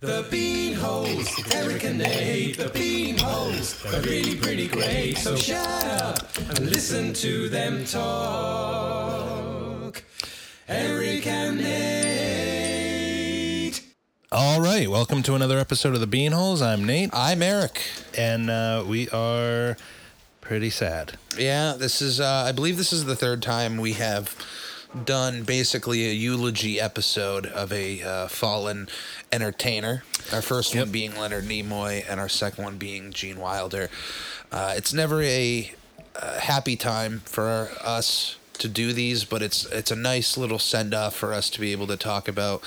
The bean holes, Eric and Nate, the bean holes, are really pretty great. So shut up and listen to them talk. Eric and Nate. All right, welcome to another episode of the Beanholes. I'm Nate, I'm Eric. and uh, we are pretty sad. Yeah, this is, uh, I believe this is the third time we have done basically a eulogy episode of a uh, fallen entertainer. Our first Yep. one being Leonard Nimoy, and our second one being Gene Wilder. Uh, it's never a, uh happy time for us to do these, but it's it's a nice little send off for us to be able to talk about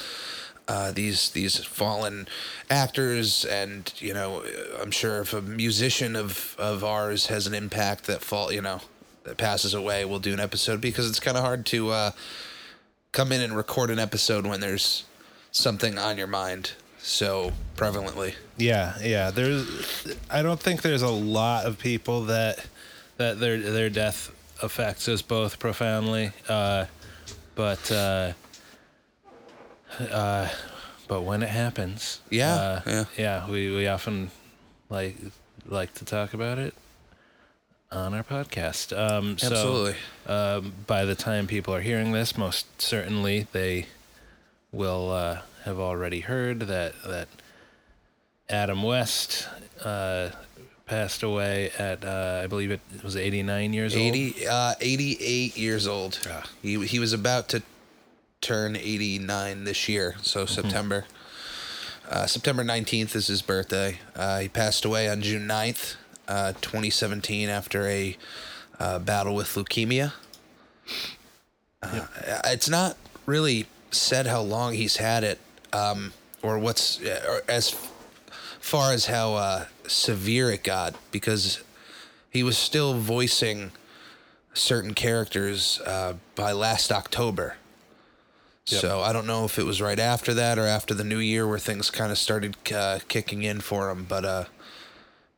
uh, these these fallen actors, and you know, I'm sure if a musician of of ours has an impact that fall, you know, that passes away, we'll do an episode because it's kind of hard to uh, come in and record an episode when there's something on your mind so prevalently. Yeah, yeah. There's, I don't think there's a lot of people that that their their death affects us both profoundly. Uh, but uh, uh, but when it happens, Yeah, uh, yeah. yeah, we we often like like to talk about it on our podcast. Um, so, Absolutely. um, by the time people are hearing this, most certainly they will uh, have already heard that that Adam West uh, passed away at uh, I believe it was 89 years old. 80, uh, 88 years old. Ah. He, he was about to turn 89 this year, so Mm-hmm. September. Uh, September 19th is his birthday. Uh, he passed away on June 9th, uh, 2017, after a uh, battle with leukemia. Uh, It's not really said how long he's had it, um, or what's or as far as how uh, severe it got, because he was still voicing certain characters uh, by last October. So I don't know if it was right after that or after the new year where things kind of started uh, kicking in for him, but uh,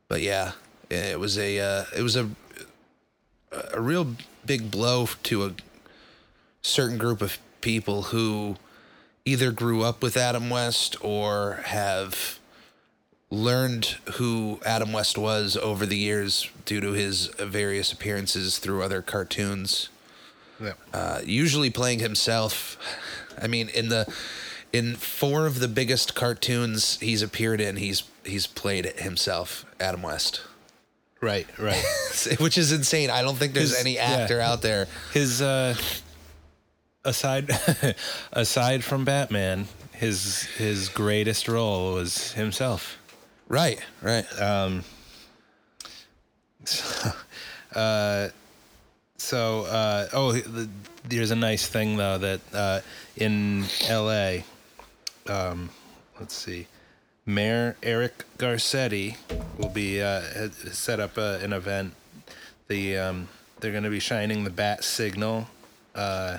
but yeah, it was a uh, it was a a real big blow to a certain group of people who either grew up with Adam West or have learned who Adam West was over the years due to his various appearances through other cartoons. Yeah. Uh, usually playing himself. I mean, in the in four of the biggest cartoons he's appeared in, he's he's played himself, Adam West, Right, right. which is insane. I don't think there's His- any yeah. actor out there. His uh, aside aside from Batman, his his greatest role was himself. Right, right. um So, uh, oh, the, there's a nice thing though that uh, in L.A. Um, let's see, Mayor Eric Garcetti will be uh, set up uh, an event. The um, they're going to be shining the bat signal. Uh,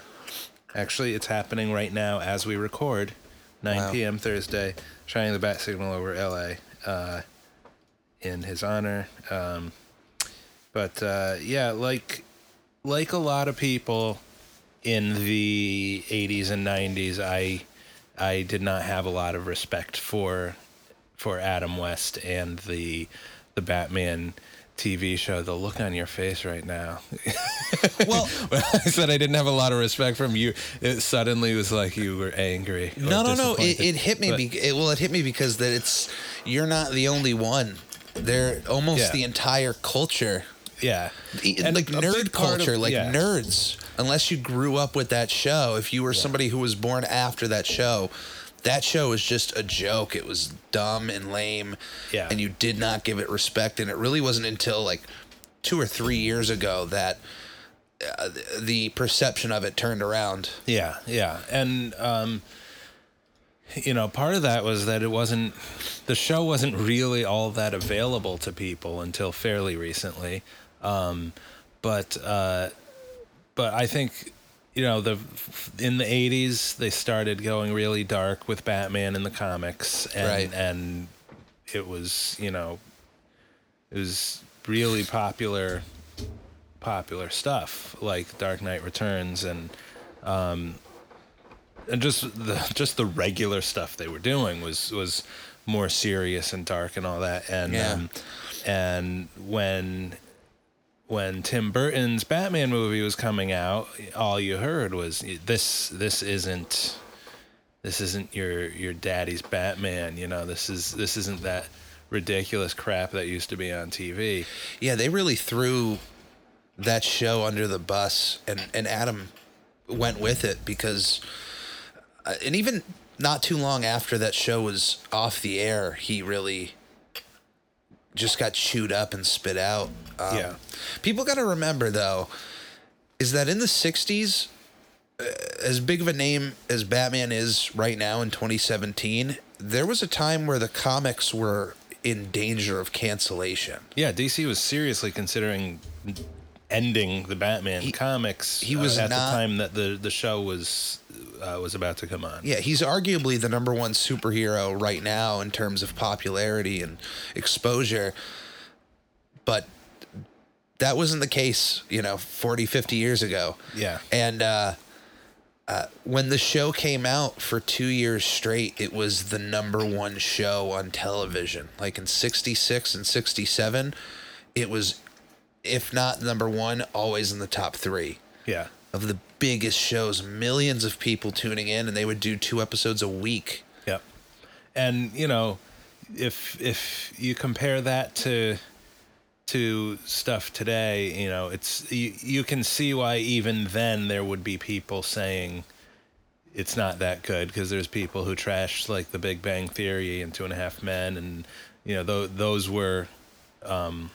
actually, it's happening right now as we record, 9 Wow. p.m. Thursday, shining the bat signal over L.A. Uh, in his honor. Um, but uh, yeah, like like a lot of people in the 80s and 90s, I I did not have a lot of respect for for Adam West and the the Batman TV show. The look on your face right now. Well, I said I didn't have a lot of respect from you, it suddenly was like you were angry. no, no, no. It, it hit me. But- Be, it, well, it hit me because that it's you're not the only one. They're almost Yeah. the entire culture yeah, And like nerd part of- culture, like yeah. nerds. Unless you grew up with that show, if you were somebody who was born after that show, that show was just a joke. It was dumb and lame, Yeah. and you did not give it respect. And it really wasn't until like two or three years ago that uh, the perception of it turned around. Yeah, yeah. And um you know, part of that was that it wasn't the show wasn't really all that available to people until fairly recently. Um but uh but I think you know the in the 80s they started going really dark with Batman in the comics and Right. and it was, you know, it was really popular popular stuff like Dark Knight Returns and um and just the just the regular stuff they were doing was was more serious and dark and all that. And Yeah. um, and when when Tim Burton's Batman movie was coming out, all you heard was this this isn't this isn't your your daddy's Batman, you know. This is this isn't that ridiculous crap that used to be on TV. Yeah, they really threw that show under the bus, and and Adam went with it because, uh, and even not too long after that show was off the air, he really just got chewed up and spit out. Um, Yeah. People got to remember though, is that in the '60s, uh, as big of a name as Batman is right now in 2017, there was a time where the comics were in danger of cancellation. Yeah, DC was seriously considering ending the Batman comics. he was uh, at not- the time that the the show was uh, was about to come on. Yeah, he's arguably the number one superhero right now in terms of popularity and exposure. But that wasn't the case, you know, 40, 50 years ago. Yeah. And uh, uh, when the show came out for two years straight, it was the number one show on television. Like in 66 and 67, it was, if not number one, always in the top three Yeah. of the biggest shows, millions of people tuning in, and they would do two episodes a week. Yep. And you know, if if you compare that to to stuff today, you know, it's you, you can see why even then there would be people saying it's not that good because there's people who trash like The Big Bang Theory and Two and a Half Men, and you know, th- those were, um,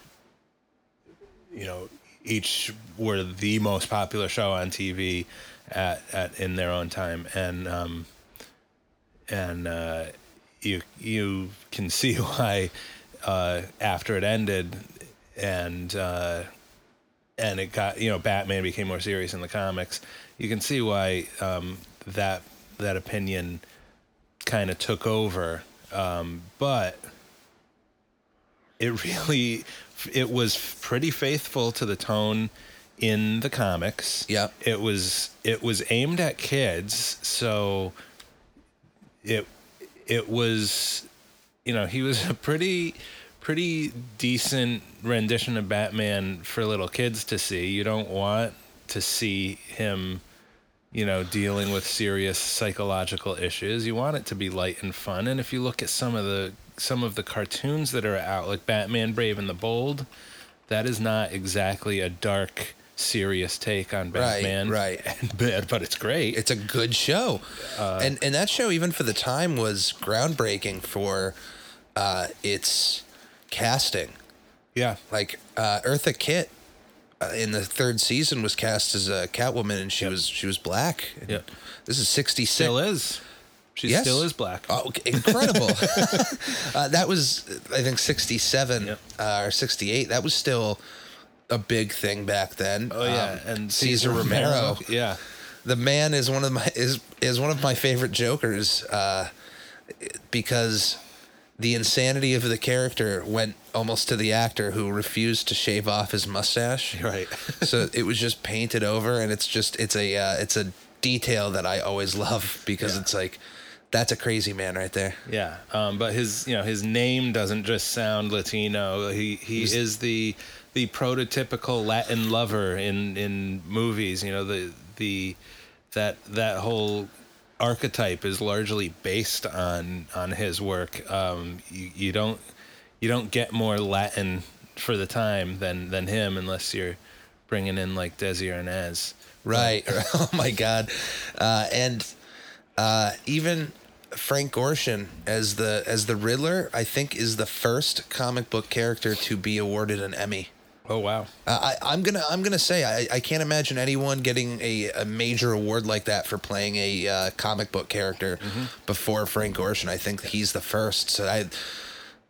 you know, each were the most popular show on TV at at in their own time, and um, and uh, you you can see why uh, after it ended and uh, and it got you know Batman became more serious in the comics. You can see why um, that that opinion kind of took over, um, but it really it was pretty faithful to the tone in the comics. Yeah. It was it was aimed at kids, so it it was you know, he was a pretty pretty decent rendition of Batman for little kids to see. You don't want to see him you know, dealing with serious psychological issues. You want it to be light and fun. And if you look at some of the some of the cartoons that are out, like Batman Brave and the Bold, that is not exactly a dark, serious take on Batman. right. And bad, but it's great. It's a good show, and and that show even for the time was groundbreaking for uh, its casting. yeah. Like uh, Eartha Kitt uh, in the third season was cast as a Catwoman, and she Yep. was she was black. Yep. This is sixty six. Still is. She Yes. still is black. Oh, incredible! uh, that was, I think, sixty-seven Yep. uh, or sixty-eight. That was still a big thing back then. Oh yeah, Um, and Cesar Romero. Yeah, The man is one of my is is one of my favorite Jokers uh, because the insanity of the character went almost to the actor who refused to shave off his mustache. right. so it was just painted over, and it's just it's a uh, it's a detail that I always love because Yeah. it's like that's a crazy man right there. Yeah, um, but his you know his name doesn't just sound Latino. He he is the the prototypical Latin lover in in movies. You know the the that that whole archetype is largely based on on his work. Um, you, you don't you don't get more Latin for the time than than him unless you're bringing in like Desi Arnaz. Right. oh my God. Uh, and uh, even Frank Gorshin as the as the Riddler, I think, is the first comic book character to be awarded an Emmy. Oh wow. Uh, I, I'm gonna I'm gonna say I, I can't imagine anyone getting a, a major award like that for playing a uh, comic book character before Frank Gorshin. I think he's the first. So I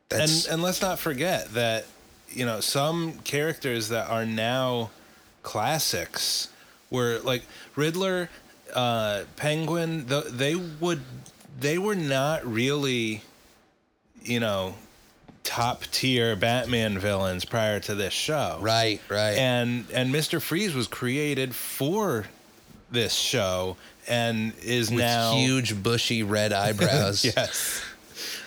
that's and and let's not forget that you know some characters that are now classics were like Riddler, uh, Penguin. th they would they were not really, you know, top tier Batman villains prior to this show. right right And and Mr. Freeze was created for this show and is with now huge bushy red eyebrows. yes.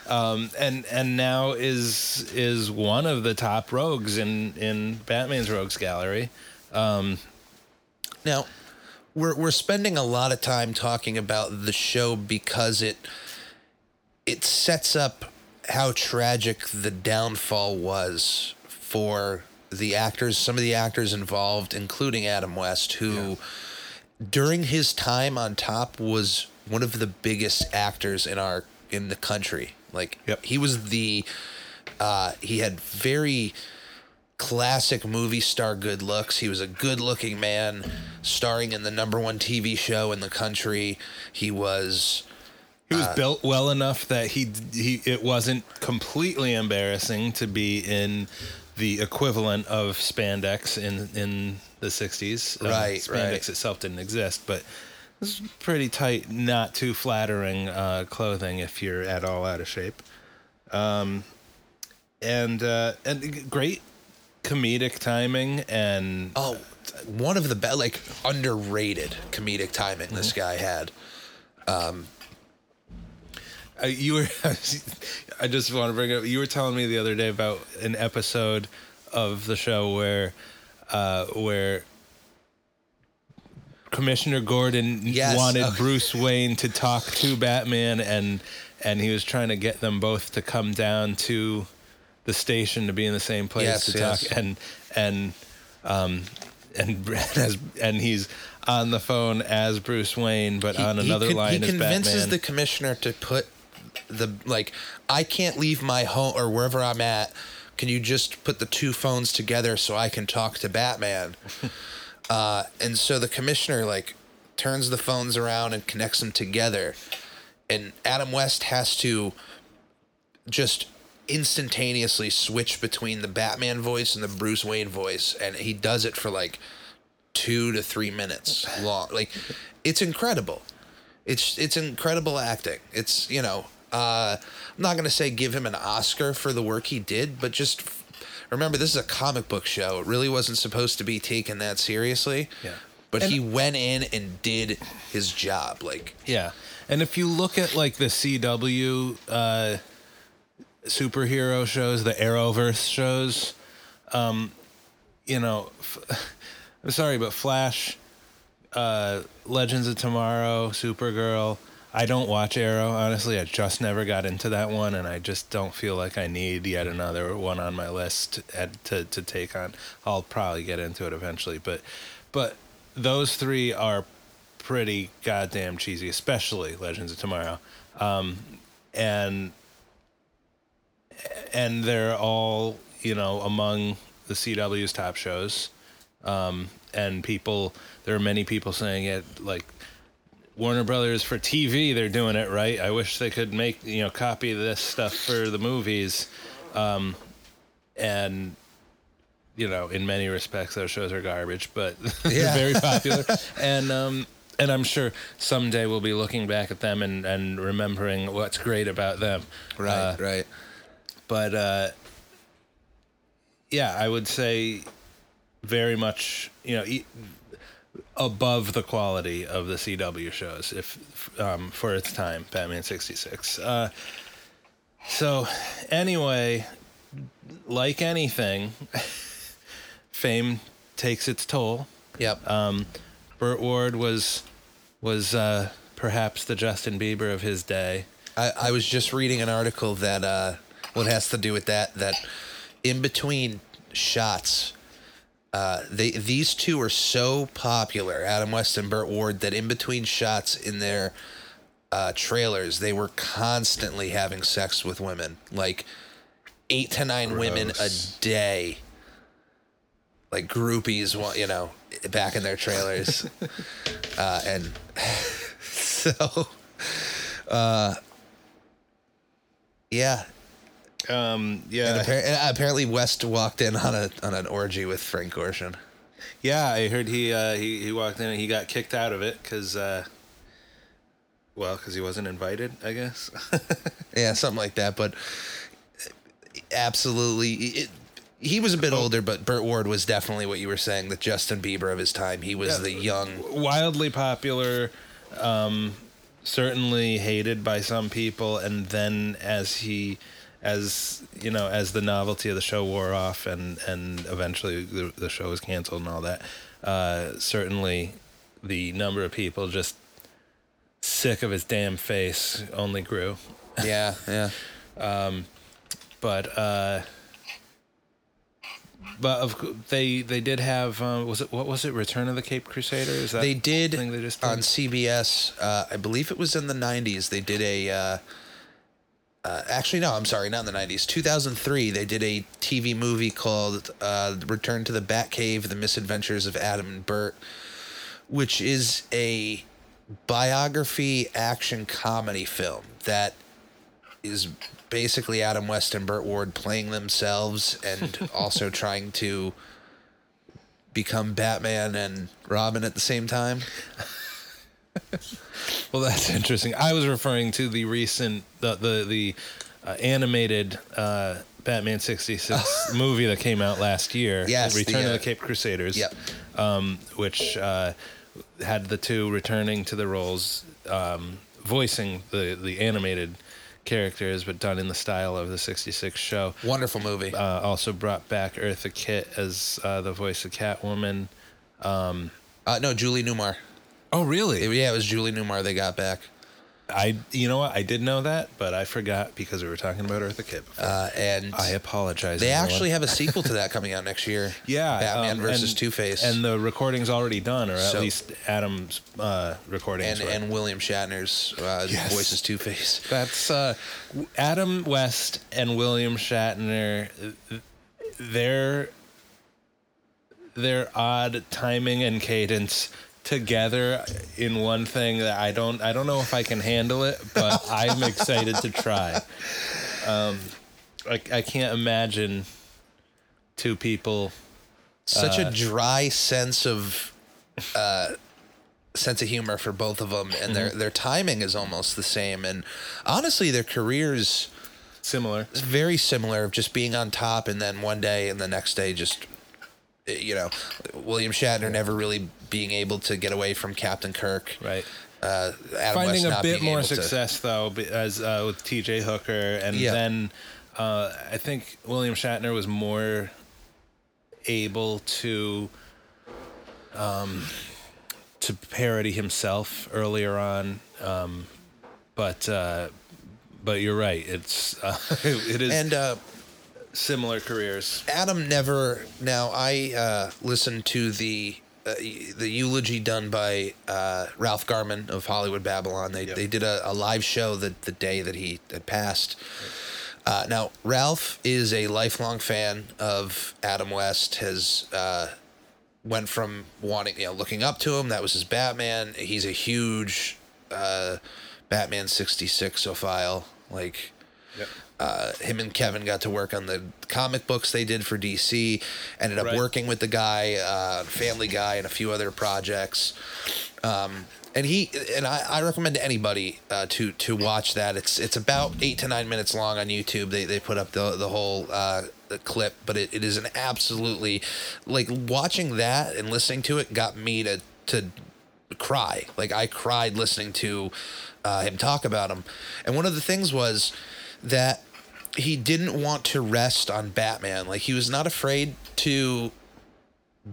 Um, and and now is is one of the top rogues in in Batman's rogues gallery. Um, Now, we're we're spending a lot of time talking about the show because it it sets up how tragic the downfall was for the actors, some of the actors involved, including Adam West, who during his time on top was one of the biggest actors in our in the country. Like Yep. he was the uh, he had very classic movie star good looks. He was a good looking man, starring in the number one TV show in the country. He was He Uh, was built well enough that he he it wasn't completely embarrassing to be in the equivalent of spandex in in the 60s. Uh, Right, spandex right. itself didn't exist, but it's pretty tight, not too flattering uh, clothing if you're at all out of shape. Um, and uh, and great comedic timing and oh one of the best like underrated comedic timing this guy had. Uh, you were i just want to bring up you were telling me the other day about an episode of the show where uh where commissioner gordon Yes, wanted okay. bruce wayne to talk to batman and and he was trying to get them both to come down to the station to be in the same place Yes, to yes. talk and and um and as and he's on the phone as Bruce Wayne, but on another con- line he convinces the commissioner to put the like I can't leave my home or wherever I'm at. Can you just put the two phones together so I can talk to Batman? uh, and so the commissioner like turns the phones around and connects them together, and Adam West has to just instantaneously switch between the Batman voice and the Bruce Wayne voice, and he does it for like two to three minutes long. Like, it's incredible. It's it's incredible acting. It's you know, uh, I'm not gonna say give him an Oscar for the work he did, but just f- remember this is a comic book show. It really wasn't supposed to be taken that seriously. Yeah. But And- he went in and did his job. Like, Yeah. And if you look at like the CW uh, superhero shows, the Arrowverse shows, um, you know, f- I'm sorry, but Flash, uh, Legends of Tomorrow, Supergirl. I don't watch Arrow, honestly. I just never got into that one, and I just don't feel like I need yet another one on my list at, to to take on. I'll probably get into it eventually, but but those three are pretty goddamn cheesy, especially Legends of Tomorrow. Um, and and they're all you know among the CW's top shows. Um, and people, there are many people saying it like Warner Brothers for TV, they're doing it right. I wish they could make you know copy this stuff for the movies, um, and you know in many respects those shows are garbage, but Yeah. they're very popular. and um, and I'm sure someday we'll be looking back at them and and remembering what's great about them. Uh, right. but uh, yeah, I would say very much you know e- above the quality of the CW shows if um, for its time, Batman sixty six. Uh, so anyway, like anything, fame takes its toll. Yep. Um, Burt Ward was was uh, perhaps the Justin Bieber of his day. I, I was just reading an article that uh what has to do with that that in between shots uh they these two are so popular Adam West and Burt Ward that in between shots in their uh trailers they were constantly having sex with women. Like 8 to 9 women a day. Like groupies you know back in their trailers. Uh and so yeah Um, yeah, And and apparently, West walked in on a on an orgy with Frank Gorshin. Yeah, I heard he uh, he he walked in and he got kicked out of it because, uh, well, because he wasn't invited, I guess. Yeah, something like that. But absolutely, it, he was a bit older, but Burt Ward was definitely what you were saying, the Justin Bieber of his time. He was Yeah. the young. Wildly popular, um, certainly hated by some people, and then as he, as you know, as the novelty of the show wore off, and and eventually the the show was canceled and all that, uh, certainly the number of people just sick of his damn face only grew. Yeah, yeah. um, but uh but of they they did have uh, was it what was it Return of the Caped Crusader is that They did they just on? CBS. Uh, I believe it was in the '90s. They did a. Uh, actually, no. I'm sorry, not in the '90s. 2003. They did a TV movie called uh, "Return to the Batcave: The Misadventures of Adam and Burt," which is a biography action comedy film that is basically Adam West and Burt Ward playing themselves and also trying to become Batman and Robin at the same time. well that's interesting I was referring to the recent the the the uh, animated uh Batman 66 movie that came out last year Yes, the, Return of uh, the Caped Crusaders Yep. um which uh had the two returning to the roles um voicing the the animated characters but done in the style of the 66 show Wonderful movie. uh, also brought back Eartha Kitt as uh, the voice of Catwoman. Uh, no, Julie Newmar. Oh, really? It- yeah, it was Julie Newmar they got back. I, you know what? I did know that, but I forgot because we were talking about Eartha Kitt. Before. Uh, and I apologize. they everyone. actually have a sequel to that coming out next year. yeah, Batman um, versus Two Face, and the recording's already done, or at So- least Adam's uh, recordings. and and William Shatner's uh, Yes. voice is Two Face. That's uh, Adam West and William Shatner. Their their odd timing and cadence together in one thing that I don't I don't know if I can handle it, but I'm excited to try. Um, I I can't imagine two people. Such Uh, a dry sense of uh, sense of humor for both of them, and their Mm-hmm. their timing is almost the same. And honestly, their careers Similar. very similar of just being on top and then one day and the next day just you know william shatner never really being able to get away from captain kirk Right. uh Adam finding West a bit more able to- success though as uh, with TJ Hooker and Yeah. then uh, I think William Shatner was more able to um, to parody himself earlier on um, but uh, but you're right it's uh, it is and uh similar careers adam never now i uh listened to the uh, the eulogy done by uh, Ralph Garman of Hollywood Babylon. They Yep. they did a, a live show the the day that he had passed. Uh, now Ralph is a lifelong fan of Adam West. Has uh, went from wanting you know looking up to him. That was his Batman. He's a huge uh, Batman sixty six ophile. Like Yep. uh, him and Kevin got to work on the comic books they did for DC. Ended up Right. working with the guy, uh, Family Guy, and a few other projects. Um, and he and I, I recommend to anybody uh, to to watch that. It's it's about eight to nine minutes long on YouTube. They they put up the the whole uh, the clip, but it, it is an absolutely like watching that and listening to it got me to to cry. Like I cried listening to uh, him talk about him. And one of the things was that he didn't want to rest on Batman. Like he was not afraid to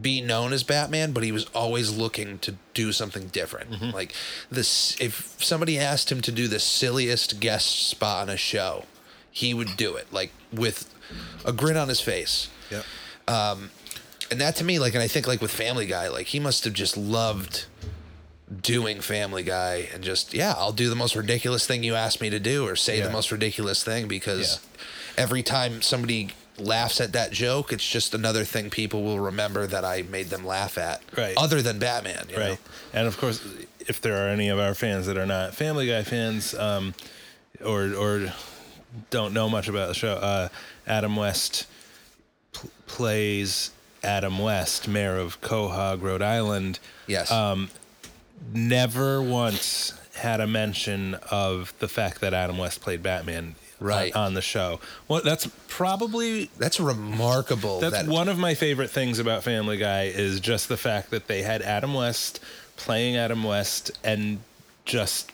be known as Batman, but he was always looking to do something different. Mm-hmm. Like this if somebody asked him to do the silliest guest spot on a show, he would do it like with a grin on his face yep um, and that to me like and i think like with family guy like he must have just loved doing family guy and just yeah i'll do the most ridiculous thing you ask me to do or say Yeah. the most ridiculous thing because every time somebody laughs at that joke it's just another thing people will remember that i made them laugh at Right. other than batman you know? right and of course if there are any of our fans that are not family guy fans um or or don't know much about the show uh adam west pl- plays adam west mayor of quahog rhode island yes Um, never once had a mention of the fact that adam west played batman Right. on, the show well that's probably that's remarkable that's that one of my favorite things about Family Guy is just the fact that they had Adam West playing Adam West and just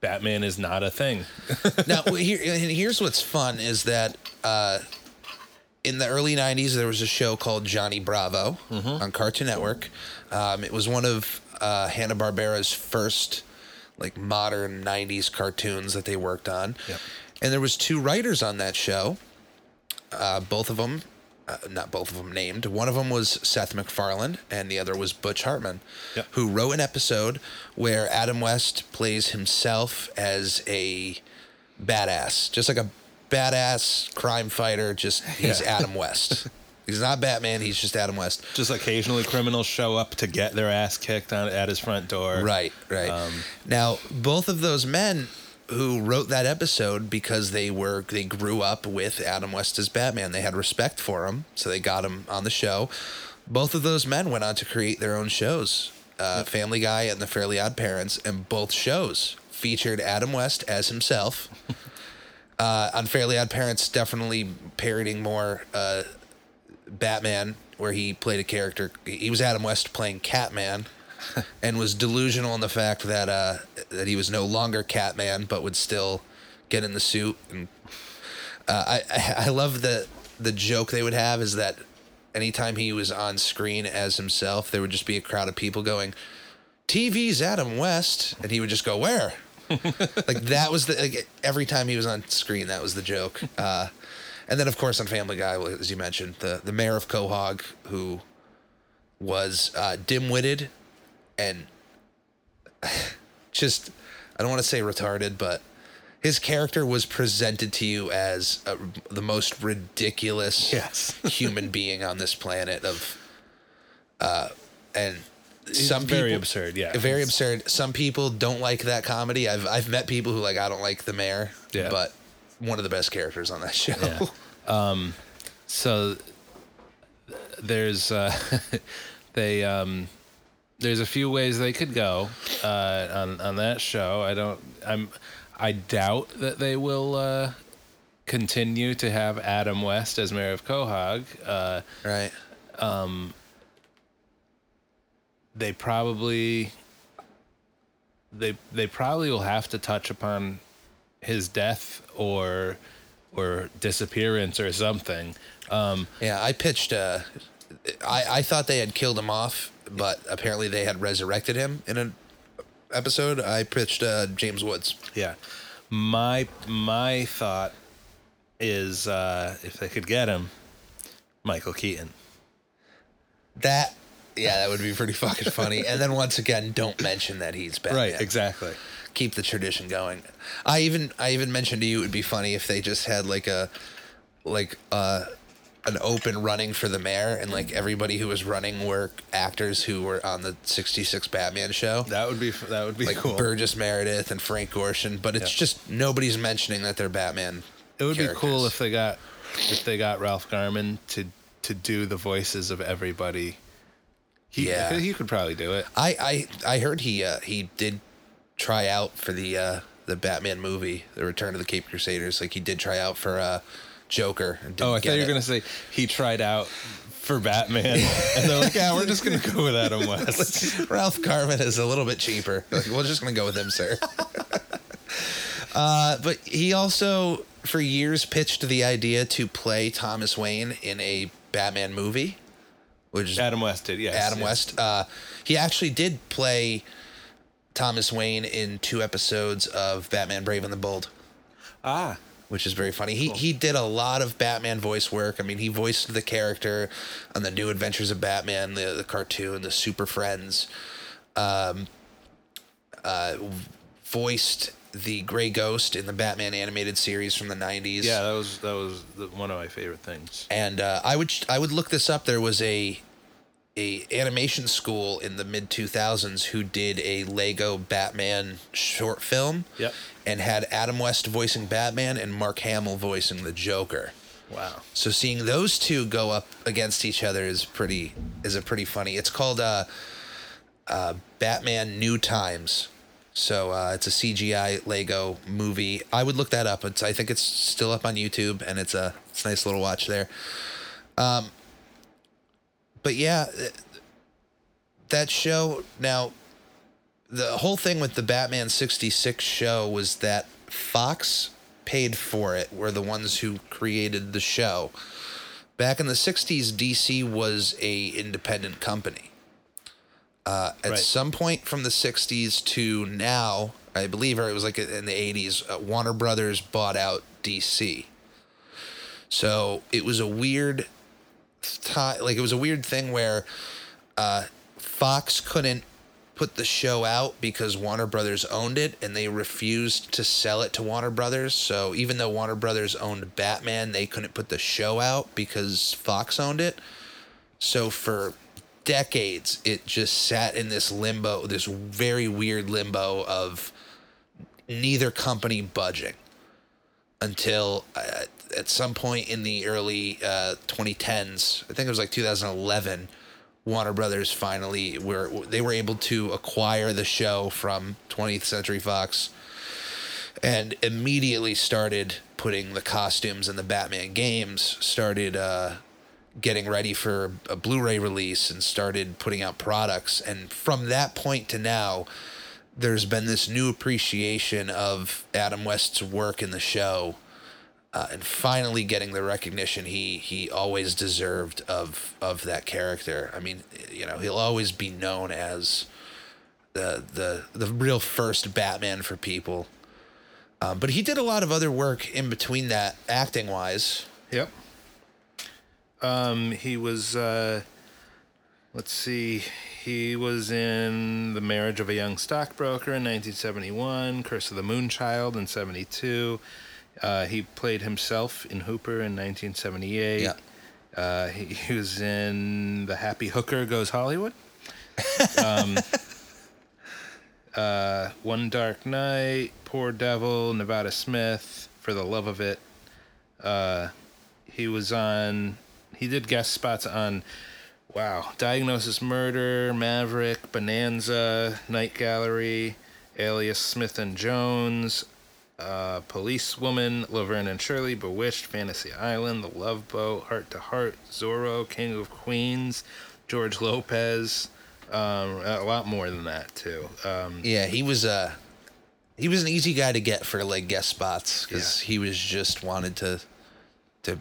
Batman is not a thing. now here, and here's what's fun is that uh, in the early 90s there was a show called johnny bravo on cartoon network um, it was one of uh, hanna-barbera's first like modern 90s cartoons that they worked on Yep. and there was two writers on that show uh, both of them uh, not both of them named one of them was seth macfarlane and the other was butch hartman Yep. who wrote an episode where adam west plays himself as a badass, just like a badass crime fighter. Just he's Yeah. Adam West. he's not Batman. He's just Adam West. Just occasionally criminals show up to get their ass kicked on at his front door. Right, right. Um, now, both of those men who wrote that episode because they were they grew up with Adam West as Batman. They had respect for him, so they got him on the show. Both of those men went on to create their own shows, uh, Family Guy and The Fairly Odd Parents, and both shows featured Adam West as himself. uh, on Fairly Odd Parents, definitely parodying more uh, Batman, where he played a character. He was Adam West playing Catman, and was delusional in the fact that uh, that he was no longer Catman, but would still get in the suit. And uh, I, I I love the the joke they would have is that anytime he was on screen as himself, there would just be a crowd of people going, "TV's Adam West," and he would just go, "Where?" like that was the like, every time he was on screen, that was the joke. Uh, and then of course on Family Guy, as you mentioned, the the mayor of Quahog who was uh, dim-witted and just I don't want to say retarded, but his character was presented to you as a, the most ridiculous Yes. human being on this planet of uh and some very people absurd, yeah. very absurd some people don't like that comedy i've i've met people who like i don't like the mayor Yeah. but one of the best characters on that show Yeah. So there's uh, they um, there's a few ways they could go uh, on on that show. I don't. I'm. I doubt that they will uh, continue to have Adam West as mayor of Quahog. Uh, right they probably they they probably will have to touch upon his death or or disappearance or something. Um, yeah i pitched uh i i thought they had killed him off but apparently they had resurrected him in an episode i pitched uh james woods yeah, my my thought is uh, if they could get him, Michael Keaton. that yeah that would be pretty fucking funny and then once again don't mention that he's Batman. Right, exactly. Keep the tradition going. I even I even mentioned to you it would be funny if they just had like a like uh an open running for the mayor and like everybody who was running were actors who were on the 66 Batman show. That would be that would be Like cool. Burgess Meredith and Frank Gorshin, but it's Yeah. just nobody's mentioning that they're Batman. It would be cool if they got if they got Ralph Garman to to do the voices of everybody. He, Yeah. he could probably do it. I I I heard he uh he did try out for the uh the Batman movie, The Return of the Caped Crusaders. Like he did try out for uh Joker. Oh, I thought you were it. gonna say he tried out for Batman, and they're like, "Yeah, we're just gonna go with Adam West." Ralph Garman is a little bit cheaper. Like, we're just gonna go with him, sir. uh, but he also, for years, pitched the idea to play Thomas Wayne in a Batman movie, which Adam West did, yes. Adam yes. West. Uh, he actually did play Thomas Wayne in two episodes of Batman: Brave and the Bold Ah, which is very funny. He he did a lot of Batman voice work. I mean, he voiced the character on the New Adventures of Batman, the the cartoon, the Super Friends. Um, uh, voiced the Gray Ghost in the Batman animated series from the '90s. yeah, that was that was the, one of my favorite things. and uh, I would I would look this up. There was a a animation school in the mid 2000s who did a Lego Batman short film. Yep. And had Adam West voicing Batman and Mark Hamill voicing the Joker. Wow. So seeing those two go up against each other is pretty is a pretty funny. It's called uh, uh, Batman New Times. So uh, it's a CGI Lego movie. I would look that up. It's I think it's still up on YouTube and it's a it's a nice little watch there. Um, but yeah, that show now the whole thing with the Batman 66 show was that Fox paid for it, were the ones who created the show. Back in the 60s, DC was a independent company. Uh, at Right. some point from the 60s to now, I believe, or it was like in the 80s, uh, Warner Brothers bought out DC. So it was a weird time, like it was a weird thing where uh, Fox couldn't put the show out because Warner Brothers owned it and they refused to sell it to Warner Brothers. So even though Warner Brothers owned Batman, they couldn't put the show out because Fox owned it. So for decades, it just sat in this limbo, this very weird limbo of neither company budging until uh, at some point in the early uh, 2010s, I think it was like 2011, Warner Brothers finally were they were able to acquire the show from 20th Century Fox and immediately started putting the costumes in the Batman games, started uh, getting ready for a Blu-ray release and started putting out products. And from that point to now there's been this new appreciation of Adam West's work in the show uh, and finally getting the recognition he he always deserved of of that character. I mean, you know, he'll always be known as the the the real first Batman for people. Um, but he did a lot of other work in between that, acting wise. Yep. Um, he was. Uh, let's see. He was in The Marriage of a Young Stockbroker in 1971, Curse of the Moonchild in 72. Uh, he played himself in Hooper in 1978. Yeah. Uh, he, he was in The Happy Hooker Goes Hollywood. um, uh, One Dark Night, Poor Devil, Nevada Smith, For the Love of It. Uh, he was on, he did guest spots on, wow, Diagnosis Murder, Maverick, Bonanza, Night Gallery, Alias Smith and Jones, uh, Policewoman, Laverne and Shirley, Bewitched, Fantasy Island, The Love Boat, Hart to Hart, Zorro, King of Queens, George Lopez, um, a lot more than that too. Um, Yeah, he was uh he was an easy guy to get for like guest spots because Yeah. he was just wanted to to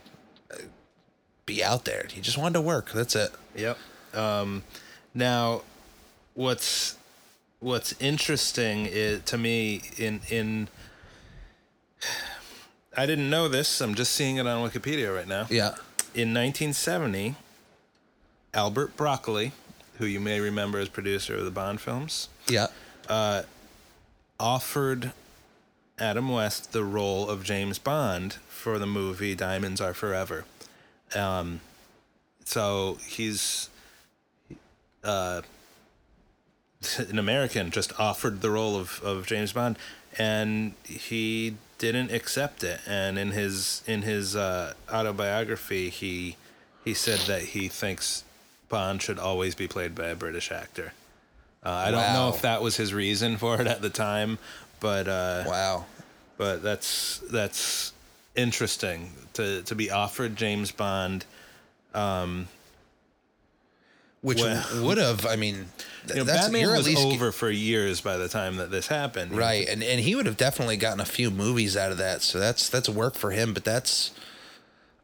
be out there. He just wanted to work. That's it. Yep. Um, now, what's what's interesting is, to me in in I didn't know this. I'm just seeing it on Wikipedia right now. Yeah. In 1970, Albert Broccoli, who you may remember as producer of the Bond films, Yeah. uh, offered Adam West the role of James Bond for the movie Diamonds Are Forever. Um, so he's uh, an American, just offered the role of, of James Bond, and he didn't accept it. And in his in his uh, autobiography, he he said that he thinks Bond should always be played by a British actor. Uh, I don't know if that was his reason for it at the time, but uh, Wow. but that's that's interesting to to be offered James Bond. Um, which Well- would have, I mean, You know, that's Batman was least over for years by the time that this happened. right, and and he would have definitely gotten a few movies out of that. So that's that's work for him. But that's,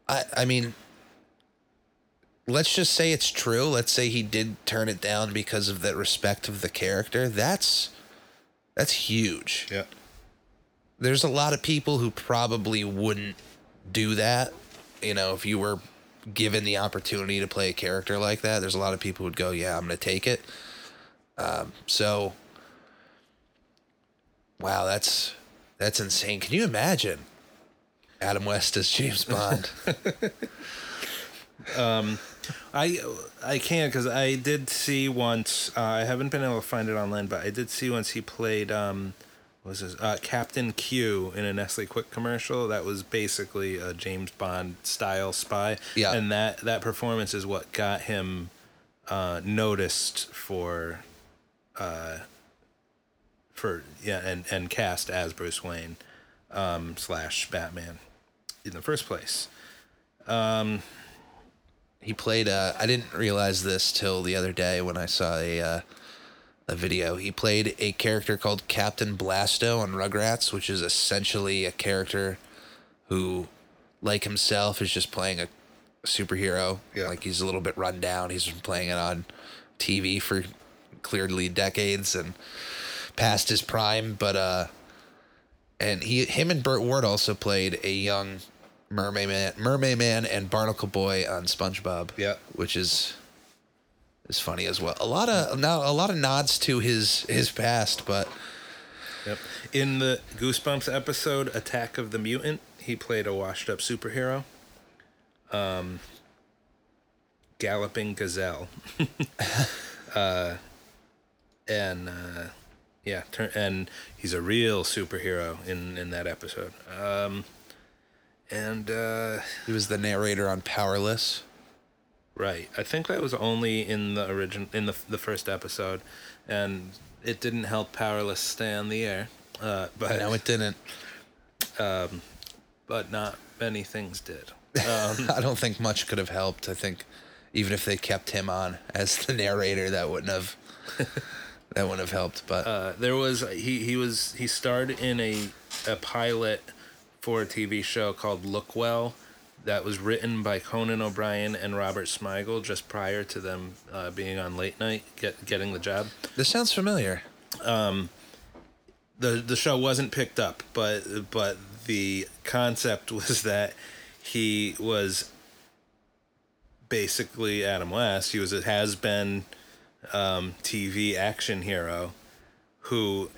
I I mean, let's just say it's true. Let's say he did turn it down because of that respect of the character. That's that's huge. Yeah. There's a lot of people who probably wouldn't do that. You know, if you were given the opportunity to play a character like that, there's a lot of people who'd go, "Yeah, I'm going to take it." Um, so, wow, that's that's insane. Can you imagine Adam West as James Bond? um, I I can't because I did see once. Uh, I haven't been able to find it online, but I did see once he played. Um, was this uh, Captain Q in a Nestle Quik commercial? That was basically a James Bond style spy. Yeah. and that that performance is what got him uh, noticed for. Uh, for yeah, and and cast as Bruce Wayne, um, slash Batman, in the first place. he played uh I didn't realize this till the other day when I saw a uh, a video. He played a character called Captain Blasto on Rugrats, which is essentially a character who, like himself, is just playing a superhero. Yeah. Like he's a little bit run down. He's been playing it on TV for clearly decades and past his prime, but uh and he him and Burt Ward also played a young mermaid man mermaid man and barnacle boy on SpongeBob. Yeah. Which is is funny as well. A lot of now a lot of nods to his his past, but Yep. In the Goosebumps episode Attack of the Mutant, he played a washed up superhero. Um Galloping Gazelle. uh and uh yeah, turn, and he's a real superhero in in that episode. Um and uh he was the narrator on Powerless. Right. I think that was only in the origin in the the first episode, and it didn't help Powerless stay on the air. Uh, but No, it didn't. but not many things did. Um, I don't think much could have helped. I think even if they kept him on as the narrator, that wouldn't have that wouldn't have helped. But uh, there was he he was he starred in a a pilot for a TV show called Lookwell. That was written by Conan O'Brien and Robert Smigel just prior to them uh, being on late night, get, getting the job. this sounds familiar. the the show wasn't picked up, but but the concept was that he was basically Adam West. He was a has been um, TV action hero who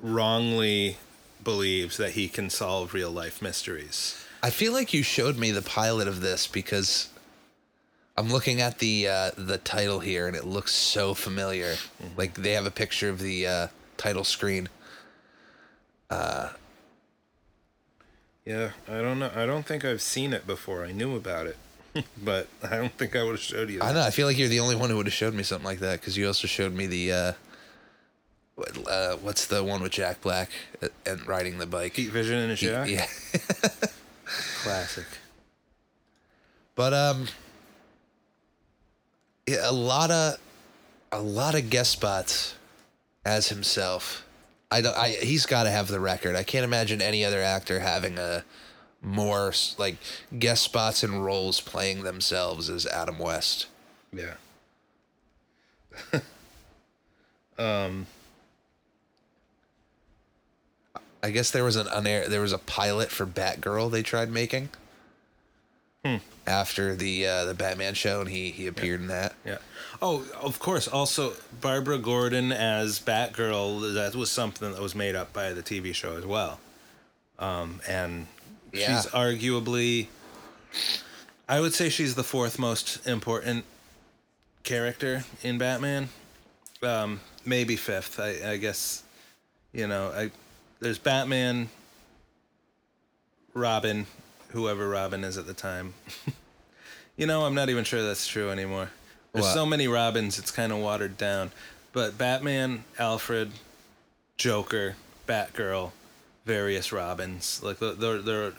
wrongly believes that he can solve real life mysteries. I feel like you showed me the pilot of this because I'm looking at the uh, the title here and it looks so familiar. Like they have a picture of the uh, title screen. Yeah, I don't know. I don't think I've seen it before. I knew about it, but I don't think I would have showed you. I know. I feel like you're the only one who would have showed me something like that because you also showed me the. Uh, uh, what's the one with Jack Black uh, and riding the bike? Heat Vision and Jack. Yeah. Classic. But um, yeah, a lot of a lot of guest spots as himself. I don't. I he's got to have the record. I can't imagine any other actor having a more like guest spots and roles playing themselves as Adam West. Yeah. I guess there was an unair there was a pilot for Batgirl they tried making Hmm. after the uh, the Batman show, and he he appeared in that. Yeah. Oh, of course. Also, Barbara Gordon as Batgirl. That was something that was made up by the TV show as well. Um, and Yeah. she's arguably, I would say she's the fourth most important character in Batman. Um, maybe fifth. I, I guess. You know, I there's Batman, Robin, whoever Robin is at the time. you know, I'm not even sure that's true anymore. There's What? so many Robins, it's kind of watered down. But Batman, Alfred, Joker, Batgirl, various Robins, like they're, they're, they're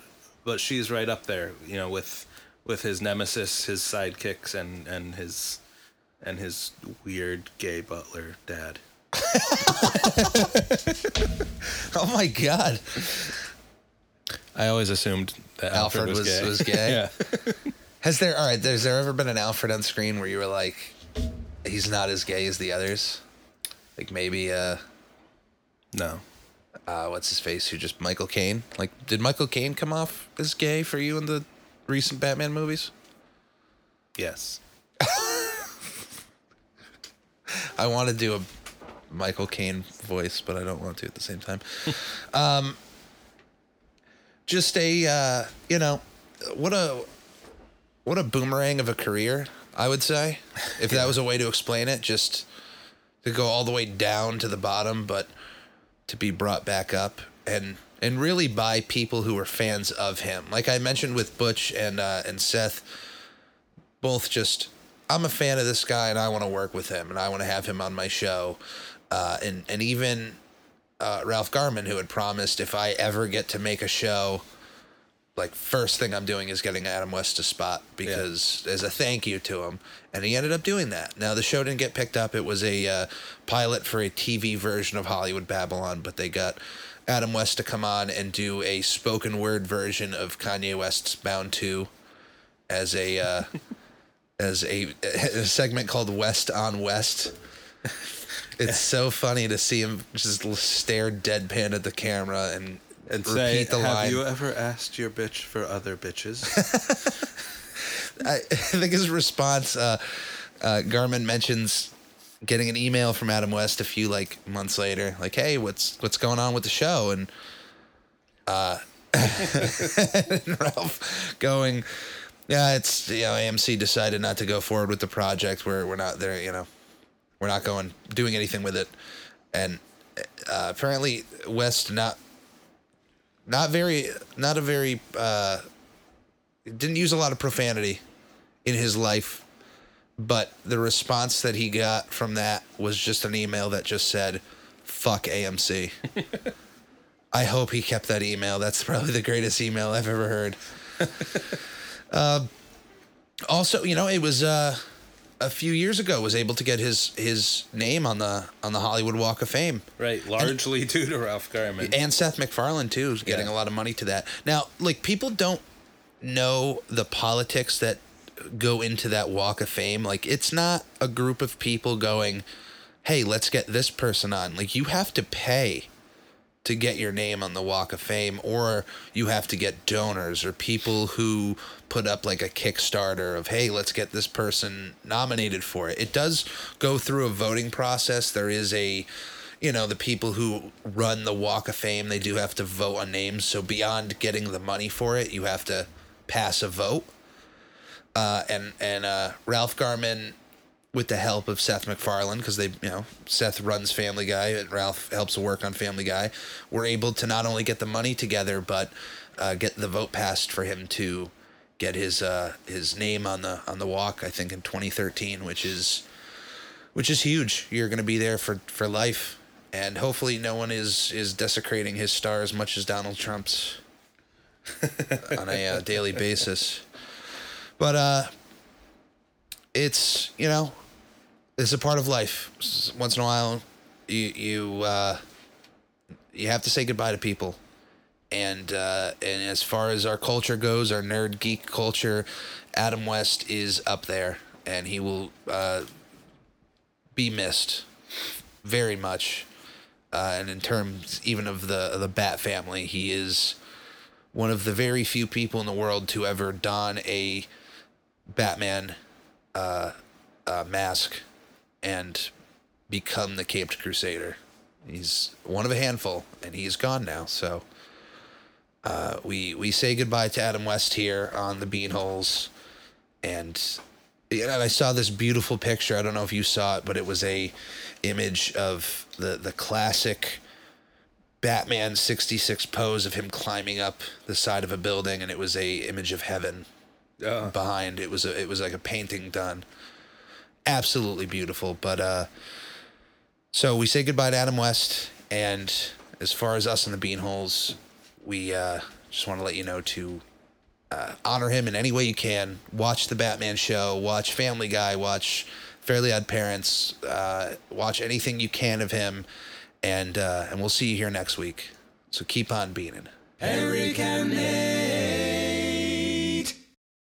but she's right up there, you know, with with his nemesis, his sidekicks, and and his and his weird gay butler dad. Oh my god! I always assumed that Alfred, Alfred was, was- gay. was gay? yeah. Has there all right? Has there ever been an Alfred on screen where you were like, he's not as gay as the others? Like maybe uh, No. uh, what's his face? Who just Michael Caine? Like, did Michael Caine come off as gay for you in the recent Batman movies? Yes. I want to do a Michael Caine voice, but I don't want to at the same time. um, just a uh, you know, what a what a boomerang of a career, I would say, if that was a way to explain it. Just to go all the way down to the bottom, but to be brought back up and and really by people who were fans of him. Like I mentioned with Butch and uh, and Seth, both just I'm a fan of this guy and I want to work with him and I want to have him on my show. Uh, and and even uh, Ralph Garman, who had promised if I ever get to make a show like first thing I'm doing is getting Adam West to spot because as a thank you to him, and he ended up doing that. Now the show didn't get picked up. It was a uh, pilot for a TV version of Hollywood Babylon, but they got Adam West to come on and do a spoken word version of Kanye West's Bound 2 as a uh, as a, a segment called West on West. It's so funny to see him just stare deadpan at the camera and And repeat say, the have line. you ever asked your bitch for other bitches? I, I think his response, uh, uh, Garman mentions getting an email from Adam West a few like months later, like, "Hey, what's what's going on with the show?" And uh, and Ralph going, "Yeah, it's you know AMC decided not to go forward with the project. We're we're not there. You know, we're not going doing anything with it." And uh, apparently, West not not very not a very uh, didn't use a lot of profanity in his life, but the response that he got from that was just an email that just said, "Fuck AMC." I hope he kept that email. That's probably the greatest email I've ever heard. uh, also, you know, it was uh, a few years ago was able to get his his name on the on the Hollywood Walk of Fame Right, largely due to Ralph Garman. and Seth MacFarlane too is getting Yeah. a lot of money to that. Now, like people don't know the politics that go into that walk of fame. Like it's not a group of people going, "Hey, let's get this person on." Like you have to pay to get your name on the walk of fame or you have to get donors or people who put up like a kickstarter of hey let's get this person nominated for it. It does go through a voting process. There is a you know the people who run the walk of fame they do have to vote on names. So beyond getting the money for it you have to pass a vote. Uh, and and uh, Ralph Garman with the help of Seth MacFarlane, because they, you know, Seth runs Family Guy and Ralph helps work on Family Guy, were able to not only get the money together, but uh, get the vote passed for him to get his uh, his name on the on the walk. I think in 2013, which is which is huge. You're going to be there for for life, and hopefully, no one is is desecrating his star as much as Donald Trump's on a uh, daily basis. But uh, it's you know it's a part of life. Once in a while, you you uh, you have to say goodbye to people, and uh, and as far as our culture goes, our nerd geek culture, Adam West is up there, and he will uh, be missed very much. Uh, and in terms even of the the Bat family, he is one of the very few people in the world to ever don a Batman uh, uh, mask and become the Caped Crusader. He's one of a handful, and he's gone now. So uh, we we say goodbye to Adam West here on the Beanholes, and and I saw this beautiful picture. I don't know if you saw it, but it was a image of the the classic Batman 66 pose of him climbing up the side of a building and it was a image of heaven Oh. behind it was a it was like a painting done absolutely beautiful but uh so we say goodbye to Adam West and as far as us in the beanholes we uh just want to let you know to uh, honor him in any way you can. Watch the Batman show watch Family Guy watch Fairly Odd Parents uh watch anything you can of him and uh and we'll see you here next week. So keep on beaning. And Nick.